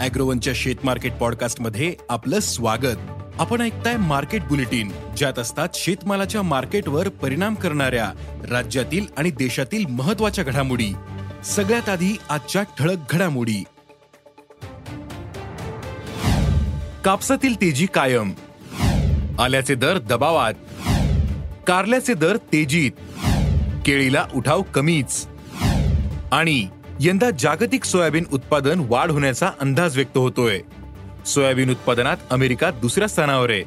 अॅग्रोवनच्या शेत मार्केट पॉडकास्टमध्ये आपलं स्वागत. आपण ऐकताय मार्केट बुलेटिन ज्यात असतात शेतमालाच्या मार्केटवर परिणाम करणाऱ्या राज्यातील आणि देशातील महत्त्वाच्या घडामोडी. सगळ्यात आधी आजच्या ठळक घडामोडी. कापसातील तेजी कायम. आल्याचे दर दबावात. कारल्याचे दर तेजीत. केळीला उठाव कमीच. आणि यंदा जागतिक सोयाबीन उत्पादन वाढ होण्याचा अंदाज व्यक्त होतोय. सोयाबीन उत्पादनात अमेरिका दुसऱ्या स्थानावर आहे.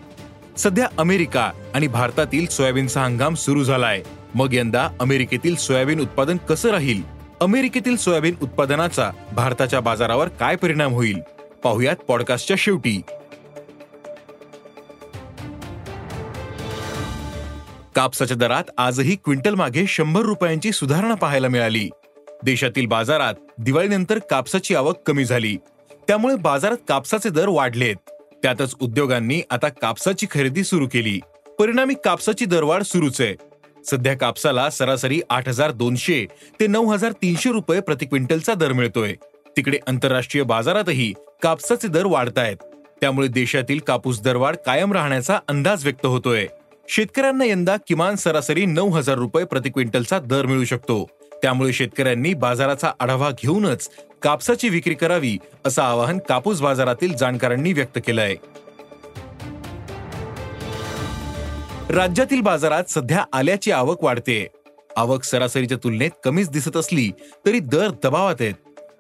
सध्या अमेरिका आणि भारतातील सोयाबीनचा हंगाम सुरू झालाय. मग यंदा अमेरिकेतील सोयाबीन उत्पादन कसं राहील? अमेरिकेतील सोयाबीन उत्पादनाचा भारताच्या बाजारावर काय परिणाम होईल? पाहुयात पॉडकास्टच्या शेवटी. कापसाच्या दरात आजही क्विंटल मागे शंभर रुपयांची सुधारणा पाहायला मिळाली. देशातील बाजारात दिवाळीनंतर कापसाची आवक कमी झाली. त्यामुळे बाजारात कापसाचे दर वाढलेत. त्यातच उद्योगांनी आता कापसाची खरेदी सुरू केली. परिणामी कापसाची दरवाढ सुरूच आहे. सध्या कापसाला सरासरी आठ हजार दोनशे ते नऊ हजार तीनशे रुपये प्रति क्विंटलचा दर मिळतोय. तिकडे आंतरराष्ट्रीय बाजारातही कापसाचे दर वाढतायत. त्यामुळे देशातील कापूस दरवाढ कायम राहण्याचा अंदाज व्यक्त होतोय. शेतकऱ्यांना यंदा किमान सरासरी नऊ हजार रुपये प्रति क्विंटलचा दर मिळू शकतो. त्यामुळे शेतकऱ्यांनी बाजाराचा आढावा घेऊनच कापसाची विक्री करावी असं आवाहन कापूस बाजारातील जाणकारांनी व्यक्त केलं आहे राज्यातील बाजारात सध्या आल्याची आवक वाढते. आवक सरासरीच्या तुलनेत कमीच दिसत असली तरी दर दबावात आहेत.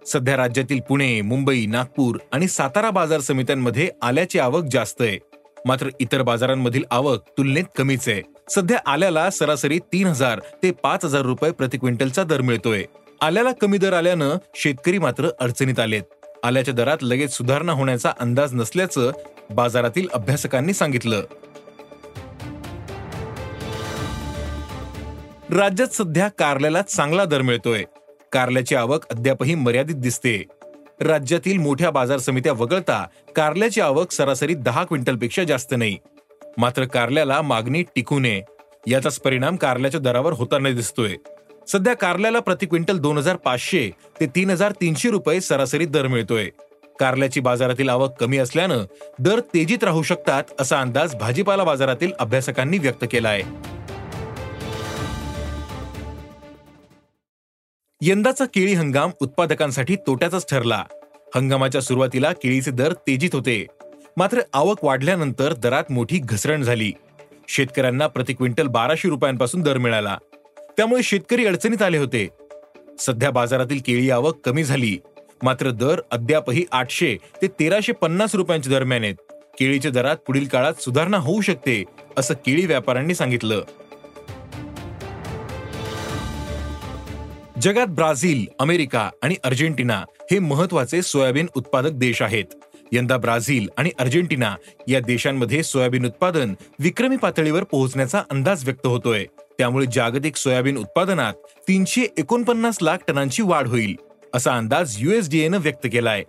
सध्या राज्यातील पुणे मुंबई नागपूर आणि सातारा बाजार समित्यांमध्ये आल्याची आवक जास्त आहे. मात्र इतर बाजारांमधील आवक तुलनेत कमीच आहे. सध्या आल्याला सरासरी तीन हजार ते पाच हजार रुपये प्रति क्विंटलचा दर मिळतोय. आल्याला कमी दर आल्यानं शेतकरी मात्र अडचणीत आलेत. आल्याच्या दरात लगेच सुधारणा होण्याचा अंदाज नसल्याचं बाजारातील अभ्यासकांनी सांगितलं. राज्यात सध्या कारल्याला चांगला दर मिळतोय. कारल्याची आवक अद्यापही मर्यादित दिसते. राज्यातील मोठ्या बाजार समित्या वगळता कारल्याची आवक सरासरी दहा क्विंटलपेक्षा जास्त नाही. मात्र कारल्याला मागणी टिकू नये. याचाच परिणाम कारल्याच्या दरावर होताना दिसतोय. सध्या कारल्याला प्रति क्विंटल दोन हजार पाचशे ते तीन हजार तीनशे रुपये सरासरी दर मिळतोय. कारल्याची बाजारातील आवक कमी असल्यानं दर तेजीत राहू शकतात असा अंदाज भाजीपाला बाजारातील अभ्यासकांनी व्यक्त केला आहे यंदाचा केळी हंगाम उत्पादकांसाठी तोट्याचाच ठरला. हंगामाच्या सुरुवातीला केळीचे दर तेजीत होते. मात्र आवक वाढल्यानंतर दरात मोठी घसरण झाली. शेतकऱ्यांना प्रति क्विंटल बाराशे रुपयांपासून दर मिळाला. त्यामुळे शेतकरी अडचणीत आले होते. सध्या बाजारातील केळी आवक कमी झाली. मात्र दर अद्यापही आठशे ते तेराशे पन्नास रुपयांच्या दरम्यान आहेत. केळीच्या दरात पुढील काळात सुधारणा होऊ शकते असं केळी व्यापाऱ्यांनी सांगितलं. जगात ब्राझील अमेरिका आणि अर्जेंटिना हे महत्त्वाचे सोयाबीन उत्पादक देश आहेत. यंदा ब्राझील आणि अर्जेंटिना या देशांमध्ये सोयाबीन उत्पादन विक्रमी पातळीवर पोहोचण्याचा अंदाज व्यक्त होतोय. त्यामुळे जागतिक सोयाबीन उत्पादनात तीनशे एकोणपन्नास लाख टनांची वाढ होईल असा अंदाज युएसडीएनं व्यक्त केलाय.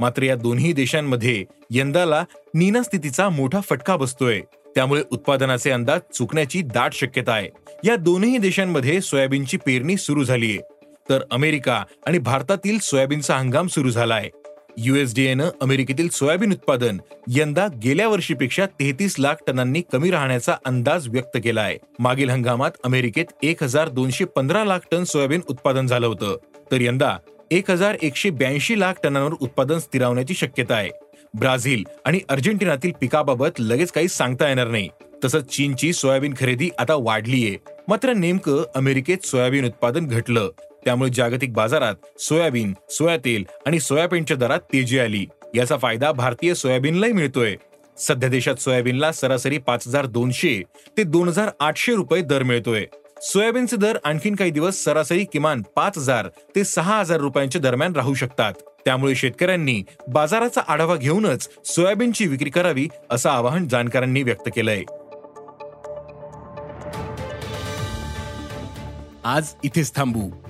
मात्र या दोन्ही देशांमध्ये यंदाला नीना स्थितीचा मोठा फटका बसतोय. त्यामुळे उत्पादनाचे अंदाज चुकण्याची दाट शक्यता आहे. या दोन्ही देशांमध्ये सोयाबीनची पेरणी सुरू झालीय. तर अमेरिका आणि भारतातील सोयाबीनचा हंगाम सुरू झालाय. युएसडीएनं अमेरिकेतील सोयाबीन उत्पादन यंदा गेल्या वर्षीपेक्षा तेहतीस लाख टनांनी कमी राहण्याचा अंदाज व्यक्त केला आहे मागील हंगामात अमेरिकेत एक हजार दोनशे पंधरा लाख टन सोयाबीन उत्पादन झालं होतं. तर यंदा एक हजार एकशे ब्याऐंशी लाख टनांवर उत्पादन स्थिरावण्याची शक्यता आहे. ब्राझील आणि अर्जेंटिनातील पिकाबाबत लगेच काही सांगता येणार नाही. तसंच चीनची सोयाबीन खरेदी आता वाढलीये. मात्र नेमकं अमेरिकेत सोयाबीन उत्पादन घटलं. त्यामुळे जागतिक बाजारात सोयाबीन सोया तेल आणि सोयाबीनच्या दरात तेजी आली. याचा फायदा भारतीय सोयाबीनलाही मिळतोय. सध्या देशात सोयाबीनला सरासरी पाच हजार दोनशे ते दोन हजार आठशे रुपये दर मिळतोय. सोयाबीनचे दर आणखीन काही दिवस सरासरी किमान पाच हजार ते सहा हजार रुपयांच्या दरम्यान राहू शकतात. त्यामुळे शेतकऱ्यांनी बाजाराचा आढावा घेऊनच सोयाबीनची विक्री करावी असं आवाहन जाणकारांनी व्यक्त केलंय. आज इथेच थांबू.